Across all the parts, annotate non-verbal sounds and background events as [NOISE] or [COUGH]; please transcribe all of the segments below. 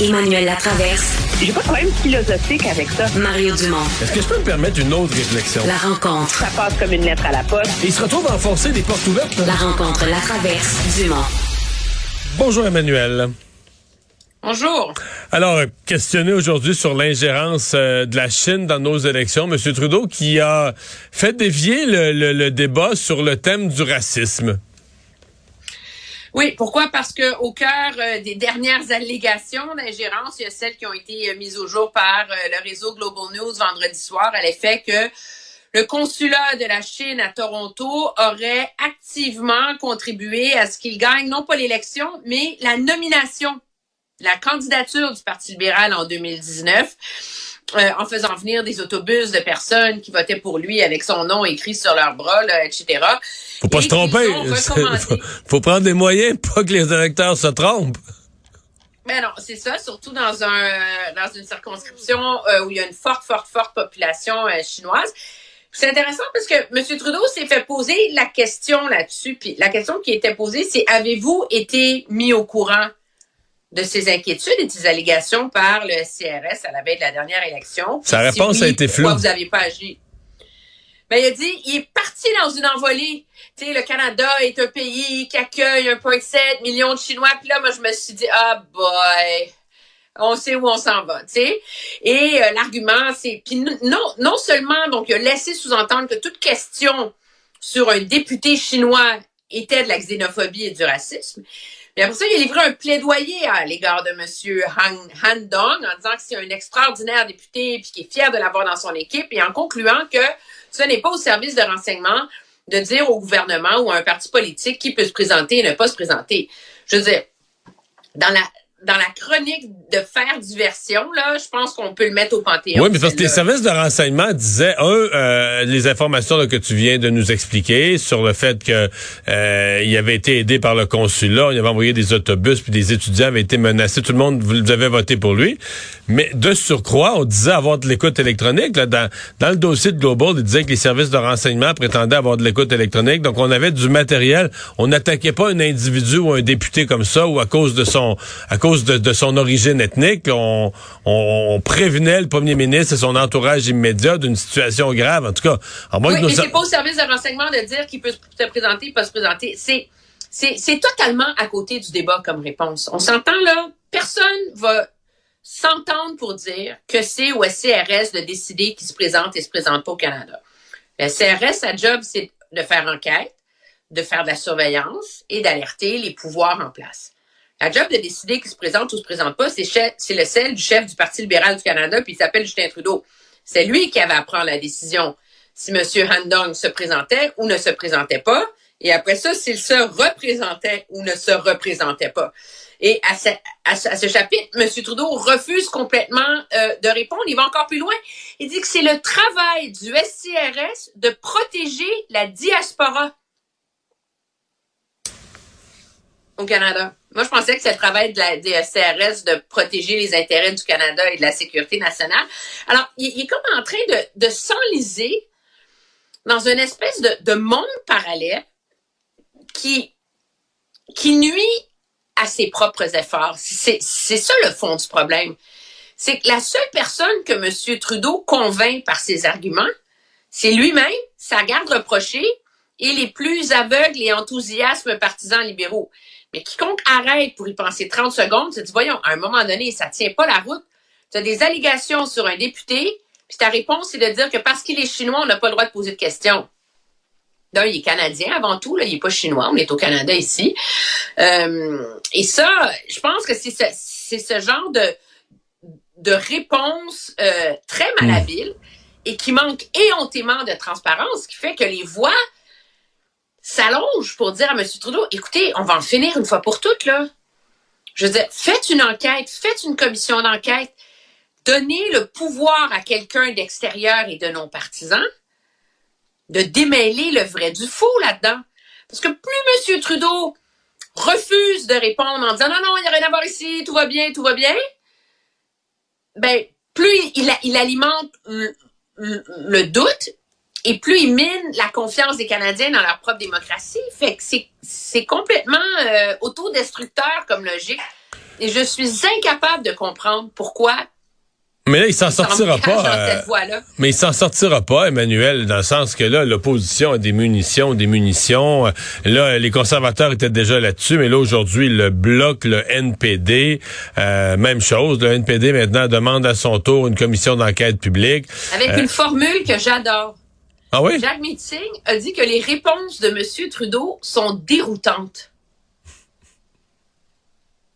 Emmanuel Latraverse. J'ai pas de problème philosophique avec ça. Mario Dumont. Est-ce que je peux me permettre une autre réflexion? La rencontre. Ça passe comme une lettre à la poste. Et il se retrouve à enfoncer des portes ouvertes. La rencontre, la traverse, Dumont. Bonjour Emmanuel. Bonjour. Alors, questionné aujourd'hui sur l'ingérence euh, de la Chine dans nos élections, M. Trudeau qui a fait dévier le, le- le débat sur le thème du racisme. Oui, pourquoi? Parce que au cœur euh, des dernières allégations d'ingérence, il y a celles qui ont été euh, mises au jour par euh, le réseau Global News vendredi soir à l'effet que le consulat de la Chine à Toronto aurait activement contribué à ce qu'il gagne non pas l'élection, mais la nomination, la candidature du Parti libéral en 2019. Euh, en faisant venir des autobus de personnes qui votaient pour lui avec son nom écrit sur leurs bras, là, etc. Faut pas Et se tromper. [LAUGHS] faut, faut prendre des moyens pour pas que les électeurs se trompent. Ben non, c'est ça, surtout dans un dans une circonscription euh, où il y a une forte, forte, forte population euh, chinoise. C'est intéressant parce que M. Trudeau s'est fait poser la question là-dessus. Puis la question qui était posée, c'est avez-vous été mis au courant de ces inquiétudes et de ces allégations par le CRS à la veille de la dernière élection? Sa si réponse a été pourquoi floue. vous n'avez pas agi? Ben, il a dit, il est parti dans une envolée. Tu sais, le Canada est un pays qui accueille 1,7 million de Chinois. Puis là, moi, je me suis dit, ah boy, on sait où on s'en va, tu sais. Et euh, l'argument, c'est, puis non, non seulement, donc, il a laissé sous-entendre que toute question sur un député chinois était de la xénophobie et du racisme. Mais après ça, il a livré un plaidoyer à l'égard de M. Han, Han Dong en disant que c'est un extraordinaire député puis qu'il est fier de l'avoir dans son équipe et en concluant que ce n'est pas au service de renseignement de dire au gouvernement ou à un parti politique qui peut se présenter et ne pas se présenter. Je veux dire, dans la dans la chronique de faire diversion, là, je pense qu'on peut le mettre au panthéon. Oui, mais parce que les services de renseignement disaient, un, euh, les informations là, que tu viens de nous expliquer sur le fait que euh, il avait été aidé par le consulat, il avait envoyé des autobus, puis des étudiants avaient été menacés, tout le monde vous avez voté pour lui. Mais de surcroît, on disait avoir de l'écoute électronique. Là, dans, dans le dossier de Global, il disait que les services de renseignement prétendaient avoir de l'écoute électronique. Donc, on avait du matériel. On n'attaquait pas un individu ou un député comme ça ou à cause de son à cause de, de son origine ethnique. On, on, on prévenait le premier ministre et son entourage immédiat d'une situation grave. En tout cas, moins Oui, mais c'est pas au service de renseignement de dire qu'il peut se présenter, pas se présenter. C'est, c'est, c'est totalement à côté du débat comme réponse. On s'entend là, personne va s'entendre pour dire que c'est au SCRS de décider qui se présente et se présente pas au Canada. Le CRS, sa job, c'est de faire enquête, de faire de la surveillance et d'alerter les pouvoirs en place. La job de décider qui se présente ou se présente pas, c'est, le celle du chef du Parti libéral du Canada, puis il s'appelle Justin Trudeau. C'est lui qui avait à prendre la décision si M. Handong se présentait ou ne se présentait pas. Et après ça, s'il se représentait ou ne se représentait pas. Et à ce, chapitre, M. Trudeau refuse complètement euh, de répondre. Il va encore plus loin. Il dit que c'est le travail du SCRS de protéger la diaspora au Canada. Moi, je pensais que c'est le travail de la de protéger les intérêts du Canada et de la sécurité nationale. Alors, il, est comme en train de, s'enliser dans une espèce de monde parallèle qui, nuit à ses propres efforts. C'est ça le fond du problème. C'est que la seule personne que M. Trudeau convainc par ses arguments, c'est lui-même, sa garde rapprochée et les plus aveugles et enthousiasmes partisans libéraux. Mais quiconque arrête pour y penser 30 secondes, se dit, voyons, à un moment donné, ça tient pas la route. Tu as des allégations sur un député, puis ta réponse, c'est de dire que parce qu'il est chinois, on n'a pas le droit de poser de questions. D'un, il est canadien avant tout, là, il est pas chinois, on est au Canada ici. Euh, et ça, je pense que c'est ce, ce genre de, de réponse euh, très malhabile et qui manque éhontément de transparence, qui fait que les voix s'allonge pour dire à M. Trudeau, écoutez, on va en finir une fois pour toutes, là. Je veux dire, faites une enquête, faites une commission d'enquête, donnez le pouvoir à quelqu'un d'extérieur et de non partisan de démêler le vrai du faux là-dedans. Parce que plus M. Trudeau refuse de répondre en disant non, non, il n'y a rien à voir ici, tout va bien, tout va bien, ben, plus il, il alimente le, le, doute et plus il mine la confiance des Canadiens dans leur propre démocratie. Fait que c'est complètement euh, autodestructeur comme logique. Et je suis incapable de comprendre pourquoi mais là, il s'en sortira pas. [LAUGHS] Euh, mais il s'en sortira pas, Emmanuel, dans le sens que là, l'opposition a des munitions, des munitions. Là, les conservateurs étaient déjà là-dessus, mais là, aujourd'hui, le bloc, le NPD, euh, même chose. Le NPD, maintenant, demande à son tour une commission d'enquête publique. Avec euh, une formule que j'adore. Ah oui? Jacques Meeting a dit que les réponses de M. Trudeau sont déroutantes.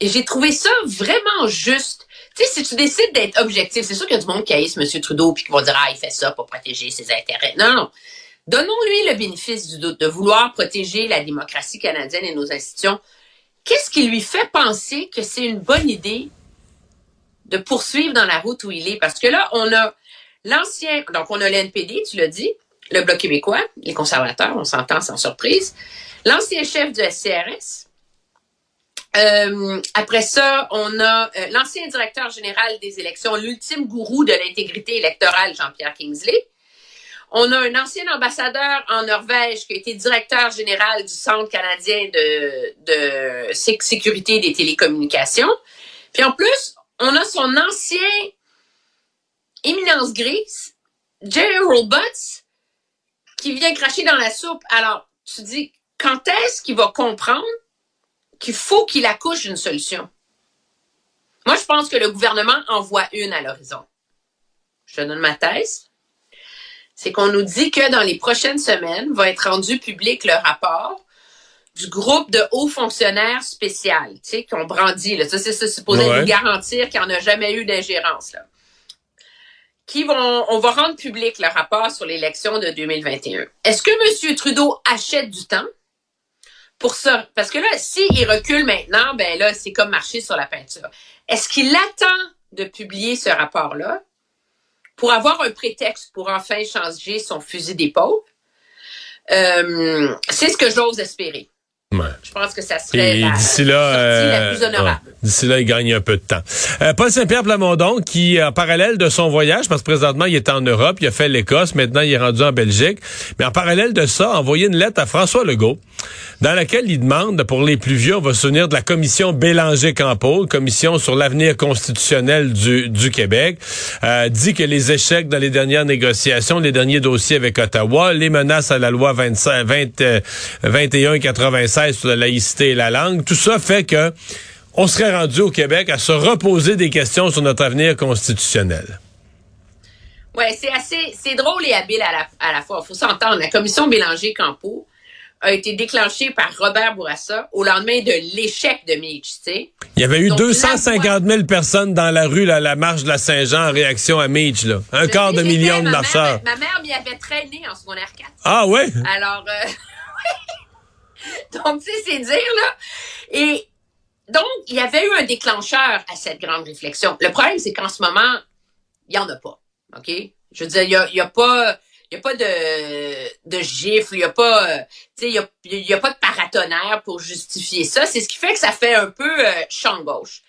Et j'ai trouvé ça vraiment juste. Sais, si tu décides d'être objectif, c'est sûr qu'il y a du monde qui haïsse M. Trudeau puis qui va dire ah il fait ça pour protéger ses intérêts. Non, non. Donnons-lui le bénéfice du doute de vouloir protéger la démocratie canadienne et nos institutions. Qu'est-ce qui lui fait penser que c'est une bonne idée de poursuivre dans la route où il est? Parce que là, on a l'ancien, donc on a l'NPD, tu l'as dit, le Bloc québécois, les conservateurs, on s'entend sans surprise, l'ancien chef du SCRS, euh, après ça, on a euh, l'ancien directeur général des élections, l'ultime gourou de l'intégrité électorale, Jean-Pierre Kingsley. On a un ancien ambassadeur en Norvège qui a été directeur général du Centre canadien de, de sécurité des télécommunications. Puis en plus, on a son ancien éminence grise, Gerald Butts, qui vient cracher dans la soupe. Alors, tu dis, quand est-ce qu'il va comprendre qu'il faut qu'il accouche d'une solution. Moi, je pense que le gouvernement en voit une à l'horizon. Je te donne ma thèse. C'est qu'on nous dit que dans les prochaines semaines va être rendu public le rapport du groupe de hauts fonctionnaires spéciaux, tu sais, qui ont brandi. Là. Ça, c'est supposé nous garantir qu'il n'y en a jamais eu d'ingérence. Là. Qui vont, on va rendre public le rapport sur l'élection de 2021. Est-ce que M. Trudeau achète du temps? Pour ça. Parce que là, s'il recule maintenant, ben là, c'est comme marcher sur la peinture. Est-ce qu'il attend de publier ce rapport-là pour avoir un prétexte pour enfin changer son fusil d'épaule? Euh, c'est ce que j'ose espérer. Je pense que ça serait la, d'ici là, euh, plus honorable. d'ici là, il gagne un peu de temps. Euh, Paul Saint-Pierre Plamondon, qui, en parallèle de son voyage, parce que présentement, il est en Europe, il a fait l'Écosse, maintenant, il est rendu en Belgique, mais en parallèle de ça, a envoyé une lettre à François Legault, dans laquelle il demande, pour les plus vieux, on va se souvenir de la commission Bélanger-Campo, commission sur l'avenir constitutionnel du, du Québec, euh, dit que les échecs dans les dernières négociations, les derniers dossiers avec Ottawa, les menaces à la loi 25, 20, 21 96, sur la laïcité et la langue. Tout ça fait que on serait rendu au Québec à se reposer des questions sur notre avenir constitutionnel. Oui, c'est assez, c'est drôle et habile à la, à la fois. Il faut s'entendre. La commission Bélanger-Campo a été déclenchée par Robert Bourassa au lendemain de l'échec de Mitch. Il y avait eu 250 000 personnes dans la rue, à la marche de la Saint-Jean en réaction à Mitch, là. Un quart de million de marcheurs. ma mère m'y avait traîné en secondaire 4. Ah ouais? Alors, euh, [LAUGHS] [LAUGHS] Donc, tu sais, c'est dire, là. Et donc, il y avait eu un déclencheur à cette grande réflexion. Le problème, c'est qu'en ce moment, il n'y en a pas. OK? Je veux dire, il n'y a, y a pas... Il a pas de, gifle, il n'y a pas, il y a, y pas de paratonnerre pour justifier ça. C'est ce qui fait que ça fait un peu euh, champ gauche.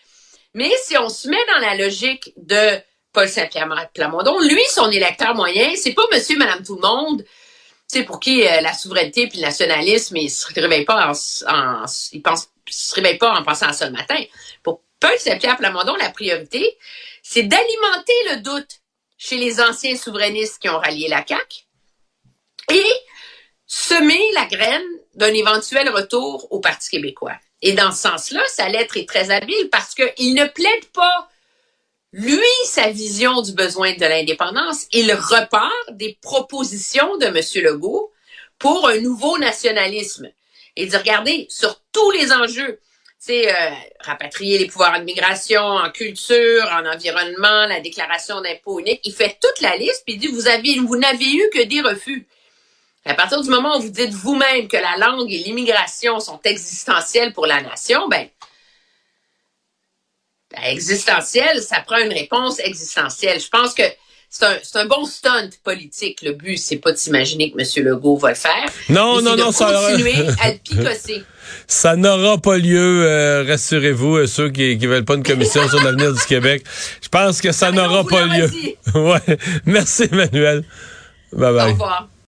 Mais si on se met dans la logique de Paul Saint-Pierre Plamondon, lui, son électeur moyen, c'est pas monsieur, madame, tout le monde sais, pour qui euh, la souveraineté puis le nationalisme, ils se réveillent pas en, ils pensent, se réveillent pas en pensant à ça le matin. Pour Paul Saint-Pierre Plamondon, la priorité, c'est d'alimenter le doute chez les anciens souverainistes qui ont rallié la CAQ et semer la graine d'un éventuel retour au Parti québécois. Et dans ce sens-là, sa lettre est très habile parce qu'il ne plaide pas lui, sa vision du besoin de l'indépendance, il repart des propositions de M. Legault pour un nouveau nationalisme. Et dit, regardez, sur tous les enjeux, c'est euh, rapatrier les pouvoirs de migration en culture, en environnement, la déclaration d'impôt unique. Il fait toute la liste, puis il dit, vous avez, vous n'avez eu que des refus. À partir du moment où vous dites vous-même que la langue et l'immigration sont existentielles pour la nation, ben, ben existentielle, ça prend une réponse existentielle. Je pense que c'est un, c'est un bon stunt politique. Le but, c'est pas d'imaginer que M. Legault va le faire. Non, non, de non, ça- continuer à le picosser. [LAUGHS] Ça n'aura pas lieu, euh, rassurez-vous, euh, ceux qui, qui veulent pas une commission sur l'avenir du Québec. Je pense que ça Ah, n'aura pas lieu. [LAUGHS] ouais. Merci, Emmanuel. Bye Au bye. revoir.